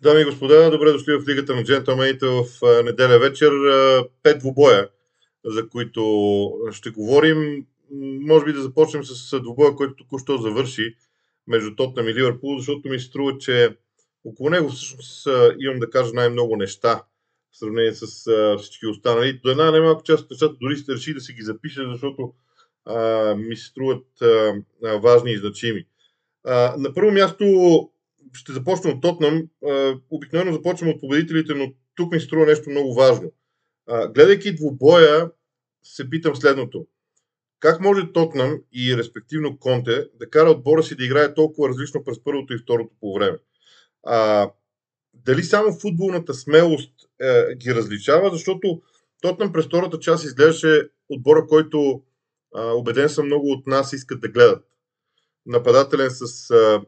Дами и господа, добре дошли в Лигата на джентълмените в неделя вечер. Пет двубоя, за които ще говорим. Може би да започнем с двубоя, който току-що завърши между Тотнам и Ливърпул, защото ми се струва, че около него всъщност имам да кажа най-много неща в сравнение с всички останали. До една немалка част от нещата дори сте реши да си ги запиша, защото а, ми се струват а, важни и значими. А, на първо място ще започна от Тотнам. Обикновено започвам от победителите, но тук ми струва нещо много важно. Гледайки двубоя, се питам следното. Как може Тотнам и респективно Конте да кара отбора си да играе толкова различно през първото и второто по време? А, дали само футболната смелост е, ги различава, защото Тотнам през втората част изглеждаше отбора, който а, убеден съм много от нас искат да гледат. Нападателен с а,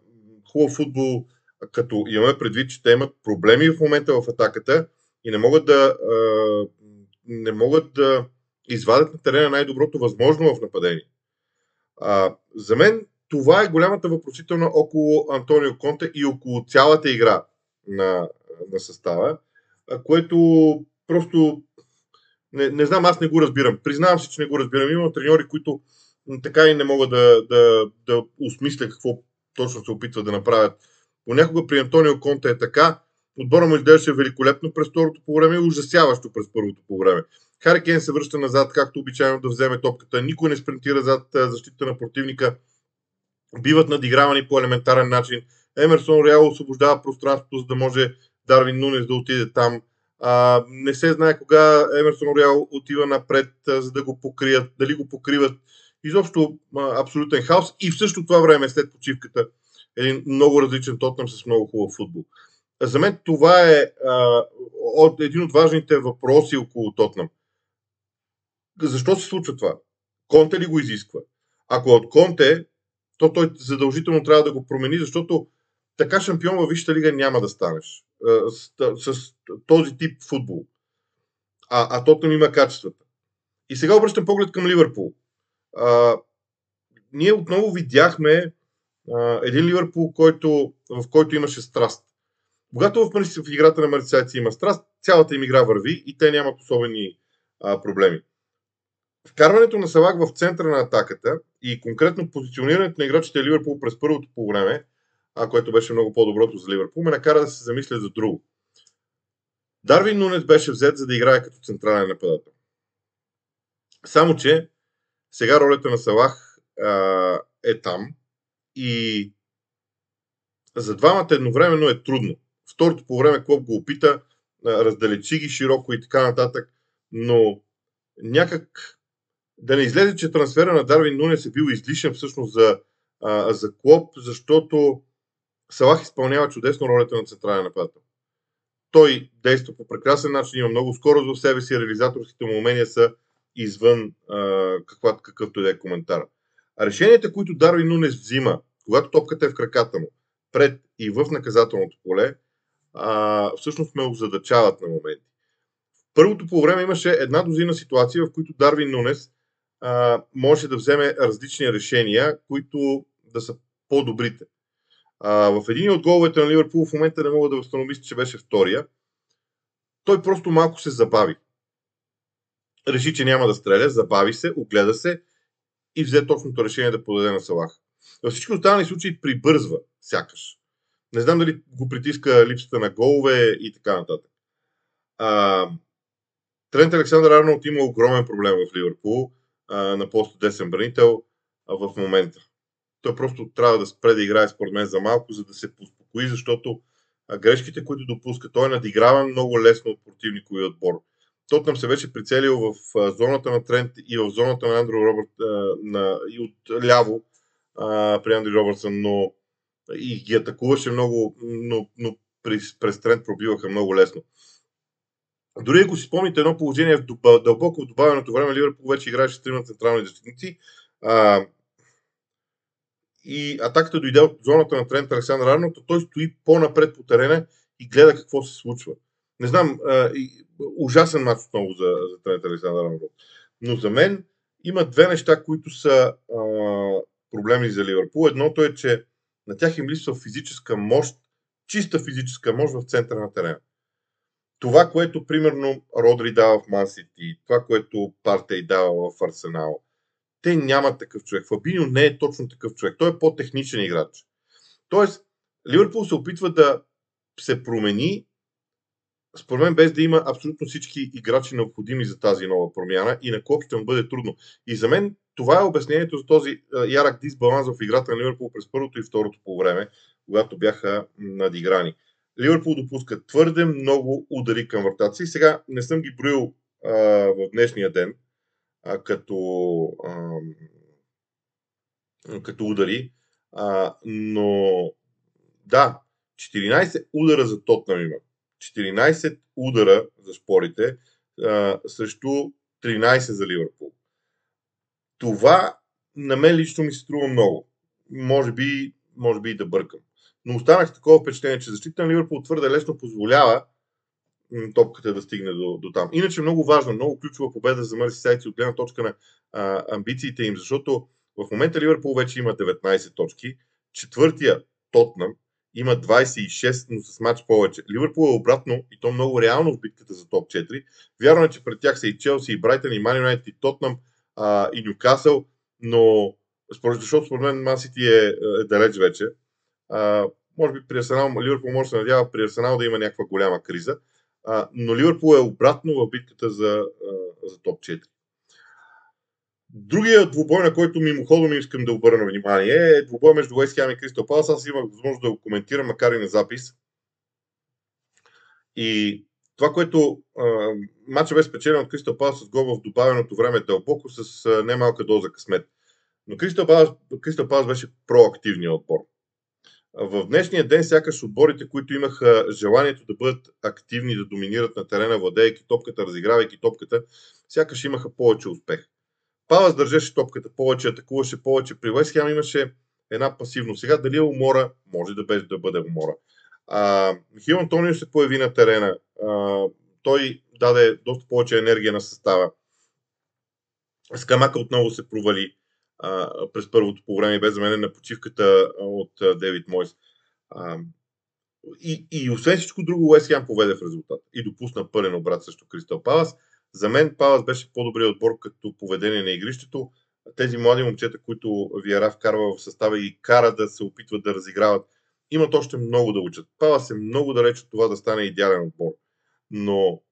хубав футбол, като имаме предвид, че те имат проблеми в момента в атаката и не могат да, не могат да извадят на терена най-доброто възможно в нападение. А, за мен това е голямата въпросителна около Антонио Конте и около цялата игра на, на състава, което просто не, не знам, аз не го разбирам. Признавам се, че не го разбирам. Има треньори, които така и не могат да, да, да осмисля какво точно се опитват да направят Понякога при Антонио Конте е така. Отбора му изглеждаше великолепно през второто по време и ужасяващо през първото по време. Хари Кен се връща назад, както обичайно да вземе топката. Никой не спринтира зад защита на противника. Биват надигравани по елементарен начин. Емерсон Реал освобождава пространството, за да може Дарвин Нунес да отиде там. А, не се знае кога Емерсон Реал отива напред, а, за да го покрият, дали го покриват. Изобщо а, абсолютен хаос. И в същото това време, след почивката, един много различен Тотнам с много хубав футбол. За мен това е а, от, един от важните въпроси около Тотнам. Защо се случва това? Конте ли го изисква? Ако от Конте, то той задължително трябва да го промени, защото така шампион във Висшата лига няма да станеш а, с, с този тип футбол. А, а Тотнам има качествата. И сега обръщам поглед към Ливърпул. А, ние отново видяхме един Ливърпул, който, в който имаше страст. Когато в, в играта на марсиаци има страст, цялата им игра върви и те нямат особени а, проблеми. Вкарването на Салак в центъра на атаката и конкретно позиционирането на играчите Ливърпул през първото по време, а, което беше много по-доброто за Ливърпул, ме накара да се замисля за друго. Дарвин Нунес беше взет за да играе като централен нападател. Само, че сега ролята на Салах а, е там и за двамата едновременно е трудно. Второто по време Клоп го опита, раздалечи ги широко и така нататък, но някак да не излезе, че трансфера на Дарвин Нунес е бил излишен всъщност за, а, за Клоп, защото Салах изпълнява чудесно ролята на централен нападател. Той действа по прекрасен начин, има много скорост в себе си, реализаторските му умения са извън а, каква, какъвто и да е коментар. А решенията, които Дарвин Нунес взима когато топката е в краката му, пред и в наказателното поле, а, всъщност ме озадачават на моменти. В първото по време имаше една дозина ситуация, в които Дарвин Нунес а, може да вземе различни решения, които да са по-добрите. А, в един от головете на Ливърпул в момента не мога да възстановя, че беше втория. Той просто малко се забави. Реши, че няма да стреля, забави се, огледа се и взе точното решение да подаде на Салах. Във всички останали случаи прибързва, сякаш. Не знам дали го притиска липсата на голове и така нататък. А, Трент Александър Арнолд има огромен проблем в Ливърпул а, на пост десен бранител а, в момента. Той просто трябва да спре да играе според мен за малко, за да се успокои, защото а, грешките, които допуска, той е надиграва много лесно от противникови отбор. Тотнам се вече прицелил в а, зоната на Трент и в зоната на Андро Робърт а, на, и от ляво при Андри Робъртсън, но и ги атакуваше много, но, но през, през тренд пробиваха много лесно. Дори ако си спомните едно положение в дълбоко добавеното време, Ливърпул вече играеше с трима централни защитници. А, и атаката дойде от зоната на Трент Александър Арнолд, той стои по-напред по терена и гледа какво се случва. Не знам, а, и, ужасен матч отново за, за Трент Александър Арнолд. Но за мен има две неща, които са а, проблеми за Ливърпул. Едното е, че на тях им липсва физическа мощ чиста физическа мощ в центъра на терена. Това, което примерно Родри дава в Ман Сити, това, което Партей дава в Арсенал, те нямат такъв човек. Фабиньо не е точно такъв човек. Той е по-техничен играч. Тоест, Ливърпул се опитва да се промени, според мен, без да има абсолютно всички играчи необходими за тази нова промяна и на Клоп ще му бъде трудно. И за мен това е обяснението за този ярък дисбаланс в играта на Ливърпул през първото и второто по време, когато бяха надиграни. Ливърпул допуска твърде много удари към вратата си. Сега не съм ги броил а, в днешния ден а, като, а, като удари, а, но да, 14 удара за Тотнам има. 14 удара за спорите а, срещу 13 за Ливърпул. Това на мен лично ми се струва много. Може би, може би и да бъркам. Но останах с такова впечатление, че защита на Ливърпул твърде лесно позволява топката да стигне до, до там. Иначе много важно, много ключова победа за Мърси Сайци от гледна точка на а, амбициите им, защото в момента Ливърпул вече има 19 точки. Четвъртия Тотнам има 26, но с матч повече. Ливърпул е обратно и то много реално в битката за топ 4. Вярно е, че пред тях са и Челси, и Брайтън, и Ман Юнайтед, и Тотнам, а, и Нюкасъл, но според, защото според мен Ман Сити е, е далеч вече. А, може би при Арсенал, Ливърпул може да се надява при Арсенал да има някаква голяма криза, а, но Ливърпул е обратно в битката за, а, за топ 4. Другия двубой, на който мимоходом искам да обърна внимание, е двубой между Уест Хем и Кристал Палас. Аз имах възможност да го коментирам, макар и на запис. И това, което матчът бе спечелен от Кристал Палас с гол в добавеното време дълбоко с а, немалка доза късмет. Но Кристал Палас, беше проактивният отбор. В днешния ден сякаш отборите, които имаха желанието да бъдат активни, да доминират на терена, владеейки топката, разигравайки топката, сякаш имаха повече успех. Палас държеше топката повече, атакуваше повече. При Вест имаше една пасивно. Сега дали е умора, може да, беше, да бъде умора. А, Хил Антонио се появи на терена. Той даде доста повече енергия на състава. Скамака отново се провали а, през първото по време без мен на почивката от а, Девид Мойс. А, и, и освен всичко друго, Уест Хем поведе в резултат и допусна пълен обрат срещу Кристал Палас. За мен Палас беше по-добрият отбор като поведение на игрището. Тези млади момчета, които Виара вкарва в състава и кара да се опитват да разиграват, имат още много да учат. Палас е много далеч от това да стане идеален отбор. Но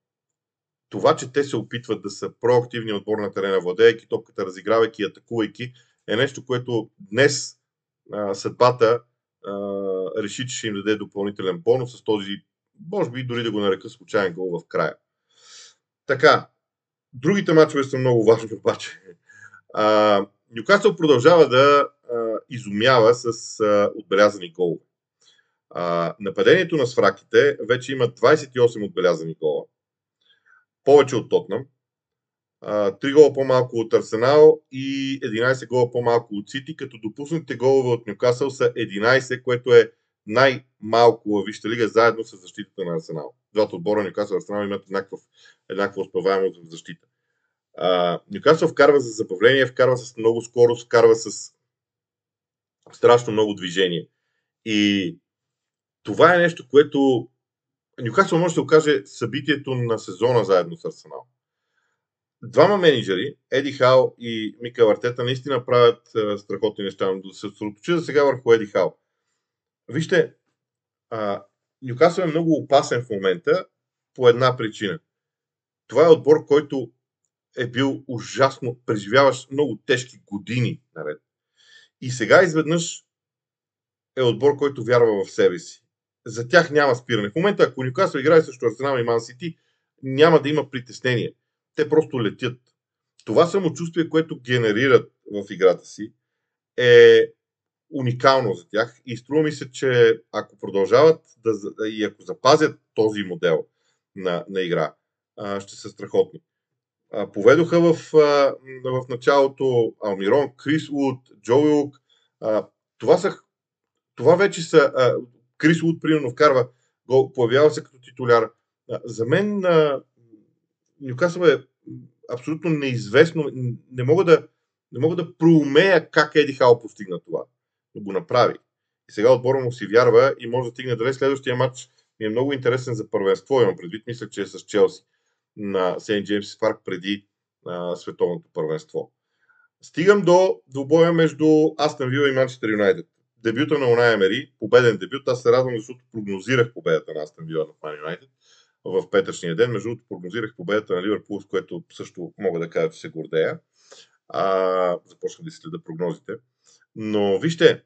това, че те се опитват да са проактивни отбор на терена, владеейки топката, разигравайки и атакувайки, е нещо, което днес а, съдбата а, реши, че ще им даде допълнителен бонус с този, може би дори да го нарека случайен гол в края. Така, другите мачове са много важни обаче. Нюкасъл продължава да а, изумява с а, отбелязани голове. А, нападението на свраките вече има 28 отбелязани гола. Повече от Тотнам. 3 гола по-малко от Арсенал и 11 гола по-малко от Сити, като допуснатите голове от Нюкасъл са 11, което е най-малко във Висшата лига, заедно с защитата на Арсенал. Двата отбора Нюкасъл и Арсенал имат еднаква, еднаква успеваемост в защита. Нюкасъл вкарва с забавление, вкарва с много скорост, вкарва с страшно много движение. И това е нещо, което Нюкасъл може да окаже събитието на сезона заедно с Арсенал. Двама менеджери, Еди Хал и Мика Артета, наистина правят страхотни неща, но да се съсредоточи за сега върху Еди Хал. Вижте, Нюкасъл е много опасен в момента по една причина. Това е отбор, който е бил ужасно, преживяваш много тежки години наред. И сега изведнъж е отбор, който вярва в себе си. За тях няма спиране. В момента, ако Нюкасъл играе срещу Арсенал и Ман Сити, няма да има притеснение. Те просто летят. Това самочувствие, което генерират в играта си, е уникално за тях и струва ми се, че ако продължават да, и ако запазят този модел на, на игра, ще са страхотни. Поведоха в, в началото Алмирон, Крис Уд, Джоуи Ук. Това, са, това вече са... Крис Уд, примерно, вкарва гол, появява се като титуляр. За мен Нюкасъл е абсолютно неизвестно. Не мога да, не мога да проумея как Еди Хал постигна това. Но го направи. И сега отбора му си вярва и може да стигне далеч. Следващия матч ми е много интересен за първенство. Имам предвид, мисля, че е с Челси на Сейнт Джеймс Парк преди а, световното първенство. Стигам до двубоя между Астън Вила и Манчестър Юнайтед. Дебюта на Унай Емери, победен дебют. Аз се радвам, защото прогнозирах победата на Астън Вила на Ман Юнайтед в петъчния ден. Между другото, прогнозирах победата на Ливърпул, с което също мога да кажа, че се гордея. А, започнах да следа прогнозите. Но вижте,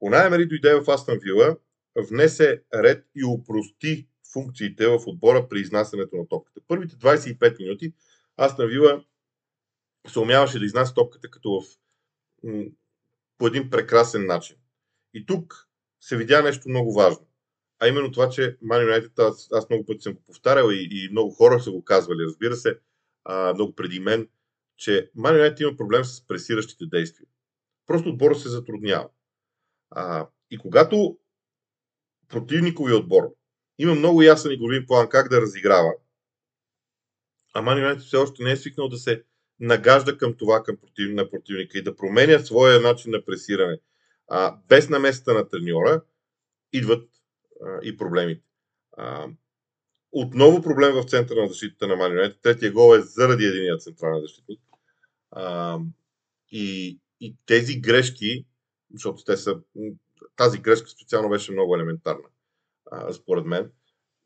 Унай Емери дойде в Астън Вила, внесе ред и упрости функциите в отбора при изнасянето на топката. Първите 25 минути Астън Вила се умяваше да изнася топката като в, по един прекрасен начин. И тук се видя нещо много важно. А именно това, че Man United, аз, аз много пъти съм го повтарял и, и много хора са го казвали, разбира се, а, много преди мен, че Man United има проблем с пресиращите действия. Просто отбора се затруднява. А, и когато противникови отбор има много ясен игрови план как да разиграва, а Man United все още не е свикнал да се нагажда към това, към против, на противника и да променя своя начин на пресиране, а, без намесата на треньора, идват а, и проблемите. А, отново проблем в центъра на защитата на Манионет. Третия гол е заради единия централен защитник. А, и, и тези грешки, защото те са. Тази грешка специално беше много елементарна, а, според мен.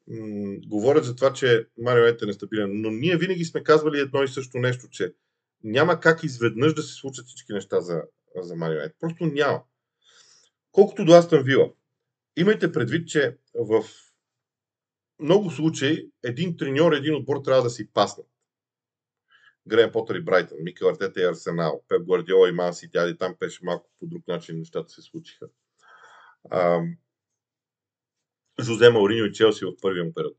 М- говорят за това, че Марионет е нестабилен, но ние винаги сме казвали едно и също нещо, че няма как изведнъж да се случат всички неща за, за Марионет. Просто няма. Колкото до Астън Вила, имайте предвид, че в много случаи един треньор, един отбор трябва да си паснат. Грем Потър и Брайтън, Микел Артета и Арсенал, Пеп Гвардиола и Манси, тя там пеше малко по друг начин нещата се случиха. Ам... Жозе Мауриньо и Челси в първия му период.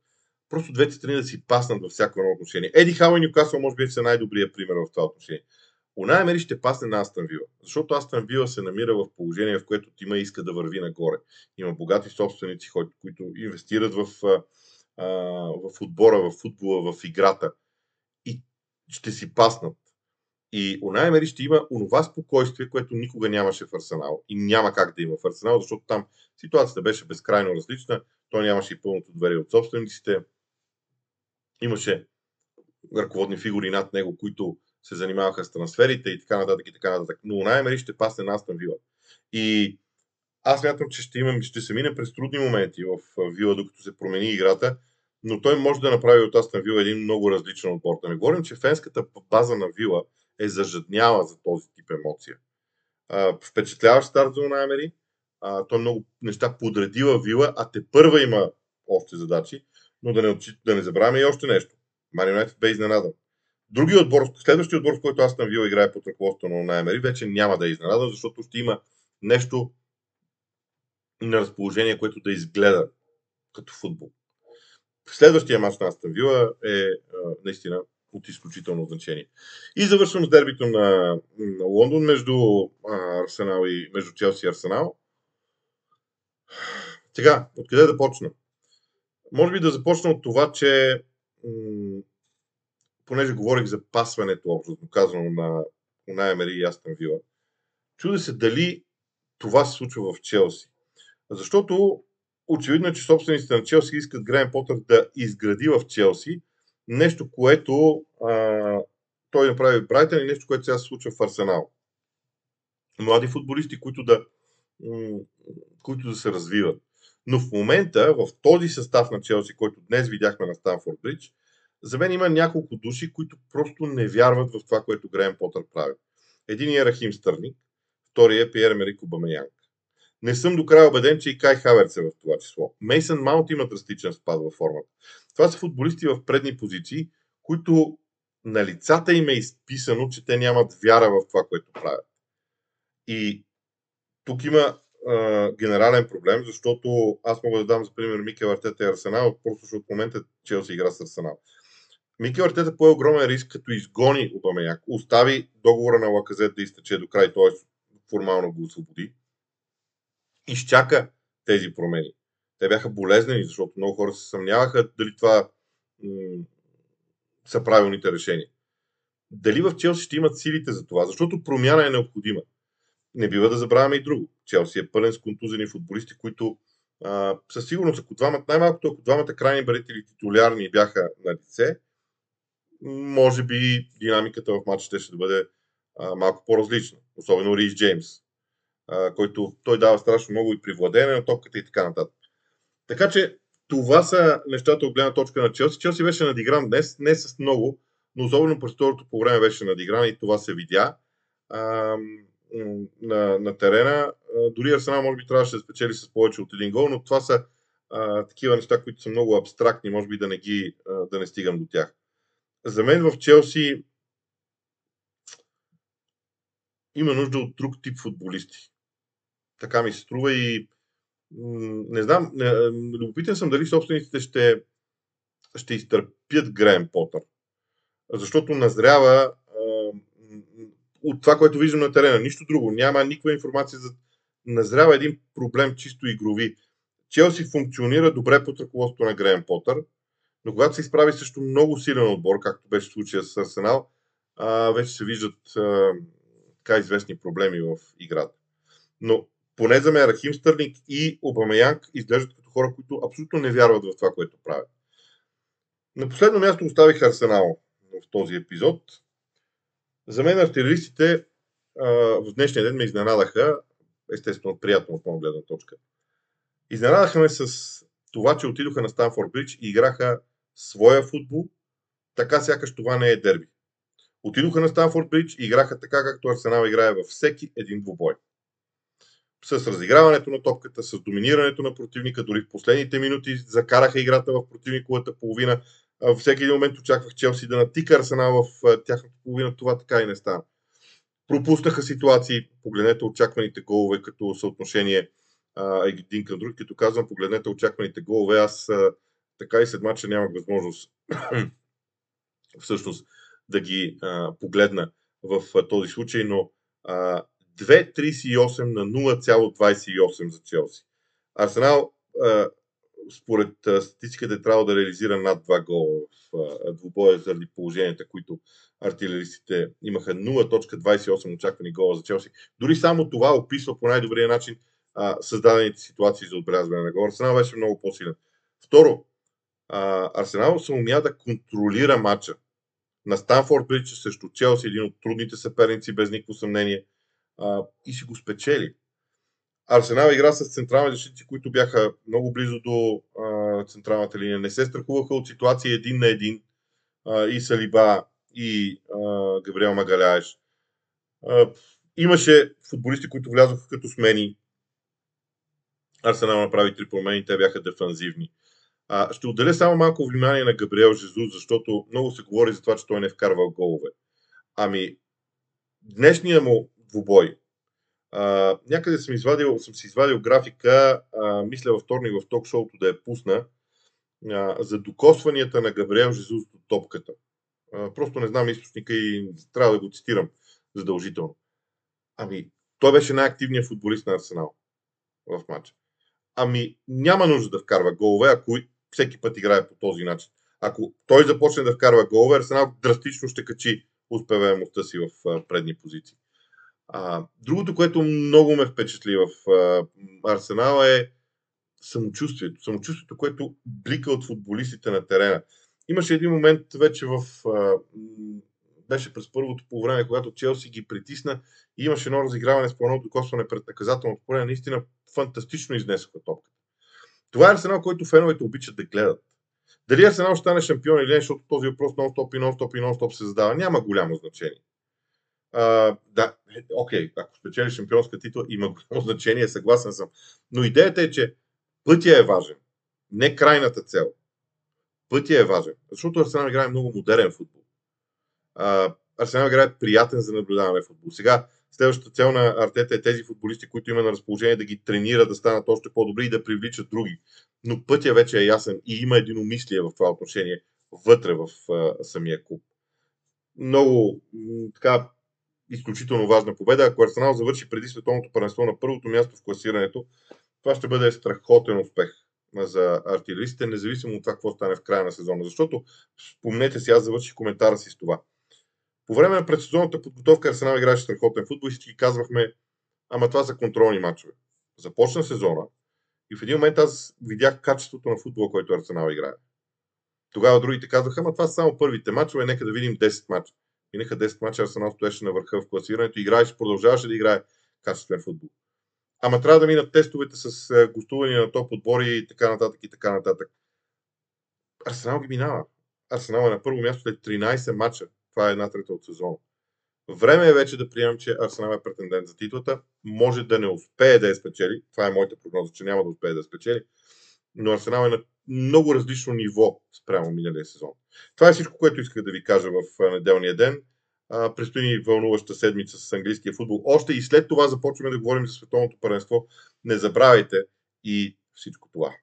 Просто двете страни да си паснат във всяко едно отношение. Еди Хау и Ньюкасъл може би са най-добрият пример в това отношение. Унай Емери ще пасне на Астан Вила, защото Астан Вила се намира в положение, в което Тима иска да върви нагоре. Има богати собственици, които инвестират в, в отбора, в футбола, в играта и ще си паснат. И Унай Емери ще има онова спокойствие, което никога нямаше в Арсенал. И няма как да има в Арсенал, защото там ситуацията беше безкрайно различна. Той нямаше и пълното доверие от собствениците. Имаше ръководни фигури над него, които се занимаваха с трансферите и така нататък и така нататък. Но най-мери ще пасне на Астан Вила. И аз мятам, че ще, имам, ще се мине през трудни моменти в Вила, докато се промени играта, но той може да направи от Астан Вила един много различен отбор. Да не говорим, че фенската база на Вила е зажадняла за този тип емоция. впечатляващ старт за Унаймери. той много неща подредила Вила, а те първа има още задачи, но да не, да не забравяме и още нещо. Юнайтед бе изненадан. Другият отбор, следващия отбор, в който аз Вила играе под ръководството на Наймери, вече няма да е изненадан, защото ще има нещо на разположение, което да изгледа като футбол. Следващия мач на Астан Вила е наистина от изключително значение. И завършвам с дербито на, на Лондон между а, Арсенал и между Челси и Арсенал. Сега, откъде да почна? Може би да започна от това, че понеже говорих за пасването, общо казано на Унай Емери и Астън Вила, чуда се дали това се случва в Челси. Защото очевидно е, че собствениците на Челси искат Грайм Потър да изгради в Челси нещо, което а, той направи в Брайтън и нещо, което сега се случва в Арсенал. Млади футболисти, които да, които да се развиват. Но в момента, в този състав на Челси, който днес видяхме на Станфорд Бридж, за мен има няколко души, които просто не вярват в това, което Грейм Потър прави. Един е Рахим Стърник, втория е Пиер Мерико Бамеянг. Не съм до края убеден, че и Кай Хаверц е в това число. Мейсън Маунт има драстичен спад във формата. Това са футболисти в предни позиции, които на лицата им е изписано, че те нямат вяра в това, което правят. И тук има а, генерален проблем, защото аз мога да дам за пример Микел Артета и Арсенал, просто защото в момента Челси игра с Арсенал. Микел Артета пое огромен риск, като изгони Обамеяк, остави договора на Лаказет да изтече до край, т.е. формално го освободи. Изчака тези промени. Те бяха болезнени, защото много хора се съмняваха дали това м- са правилните решения. Дали в Челси ще имат силите за това? Защото промяна е необходима. не бива да забравяме и друго. Челси е пълен с контузени футболисти, които а, със сигурност, ако двамата, най-малкото, ако двамата крайни барители титулярни бяха на лице, може би динамиката в матча ще, ще бъде а, малко по-различна. Особено Рис Джеймс, а, който той дава страшно много и при владеене на топката и така нататък. Така че това са нещата от гледна точка на Челси. Челси беше надигран днес, не с много, но особено през второто по време беше надигран и това се видя а, на, на терена. А, дори Арсенал може би трябваше да спечели с повече от един гол, но това са а, такива неща, които са много абстрактни, може би да не, ги, а, да не стигам до тях. За мен в Челси има нужда от друг тип футболисти. Така ми се струва и не знам, любопитен съм дали собствениците ще, ще изтърпят Греем Потър. Защото назрява от това, което виждам на терена. Нищо друго. Няма никаква информация за назрява един проблем чисто игрови. Челси функционира добре под ръководството на Греем Потър, но когато се изправи също много силен отбор, както беше случая с Арсенал, вече се виждат така известни проблеми в играта. Но поне за мен Рахим Стърлинг и Обамеянг изглеждат като хора, които абсолютно не вярват в това, което правят. На последно място оставих Арсенал в този епизод. За мен артилеристите в днешния ден ме изненадаха, естествено приятно от моя гледна точка. Изненадаха ме с това, че отидоха на Станфорд Бридж и играха своя футбол, така сякаш това не е дерби. Отидоха на Станфорд Бридж и играха така, както Арсенал играе във всеки един двубой с разиграването на топката, с доминирането на противника, дори в последните минути закараха играта в противниковата половина. Всеки един момент очаквах Челси да натика Арсенал в тяхната половина, това така и не стана. Пропуснаха ситуации, погледнете очакваните голове като съотношение един към друг, като казвам, погледнете очакваните голове, аз така и след мача нямах възможност всъщност да ги а, погледна в а, този случай, но а, 2,38 на 0,28 за Челси. Арсенал, според статистиката, е трябвало да реализира над 2 гола в двубоя заради положенията, които артилеристите имаха 0.28 очаквани гола за Челси. Дори само това описва по най-добрия начин създадените ситуации за отбелязване на гола. Арсенал беше много по-силен. Второ, Арсенал се умя да контролира матча. На Станфорд Бридж срещу Челси, един от трудните съперници, без никакво съмнение – а, и си го спечели. Арсенал игра с централни защити, които бяха много близо до а, централната линия. Не се страхуваха от ситуации един на един. А, и Салиба, и а, Габриел Магаляеш. А, имаше футболисти, които влязоха като смени. Арсенал направи три промени, те бяха дефанзивни. А, ще отделя само малко внимание на Габриел Жезус, защото много се говори за това, че той не е вкарвал голове. Ами, днешния му двубой. А, някъде съм, извадил, съм си извадил графика, а, мисля във вторник в ток-шоуто да я пусна, а, за докосванията на Габриел Жезус до топката. А, просто не знам източника и трябва да го цитирам задължително. Ами, той беше най-активният футболист на Арсенал в матча. Ами, няма нужда да вкарва голове, ако всеки път играе по този начин. Ако той започне да вкарва голове, Арсенал драстично ще качи успеваемостта си в предни позиции. А, другото, което много ме впечатли в Арсенал е самочувствието. Самочувствието, което блика от футболистите на терена. Имаше един момент вече в. А, беше през първото по време, когато Челси ги притисна и имаше едно разиграване с плано докосване пред наказателното поле. Наистина фантастично изнесоха топката. Това е Арсенал, който феновете обичат да гледат. Дали Арсенал ще стане шампион или не, защото този въпрос нон-стоп и нон-стоп и нон-стоп се задава, няма голямо значение. А, да, окей, ако спечели шампионска титла, има голямо значение, съгласен съм. Но идеята е, че пътя е важен, не крайната цел. Пътя е важен, защото Арсенал играе много модерен футбол. А, Арсенал играе приятен за наблюдаване футбол. Сега, следващата цел на Артета е тези футболисти, които има на разположение да ги тренира, да станат още по-добри и да привличат други. Но пътя вече е ясен и има единомислие в това отношение вътре в а, самия клуб. Много така изключително важна победа. Ако Арсенал завърши преди световното първенство на първото място в класирането, това ще бъде страхотен успех за артилеристите, независимо от това какво стане в края на сезона. Защото, спомнете си, аз завърших коментара си с това. По време на предсезонната подготовка Арсенал играше страхотен футбол и всички казвахме, ама това са контролни матчове. Започна сезона и в един момент аз видях качеството на футбола, който Арсенал играе. Тогава другите казаха, ама това са само първите мачове, нека да видим 10 мача. Минаха 10 мача, Арсенал стоеше на върха в класирането, играеше, продължаваше да играе качествен футбол. Ама трябва да минат тестовете с е, гостуване на топ отбори и така нататък и така нататък. Арсенал ги минава. Арсенал е на първо място след 13 мача. Това е една трета от сезона. Време е вече да приемам, че Арсенал е претендент за титлата. Може да не успее да я спечели. Това е моята прогноза, че няма да успее да я спечели. Но Арсенал е на много различно ниво спрямо миналия сезон. Това е всичко, което исках да ви кажа в неделния ден. Престои ни вълнуваща седмица с английския футбол. Още и след това започваме да говорим за световното паренство. Не забравяйте и всичко това.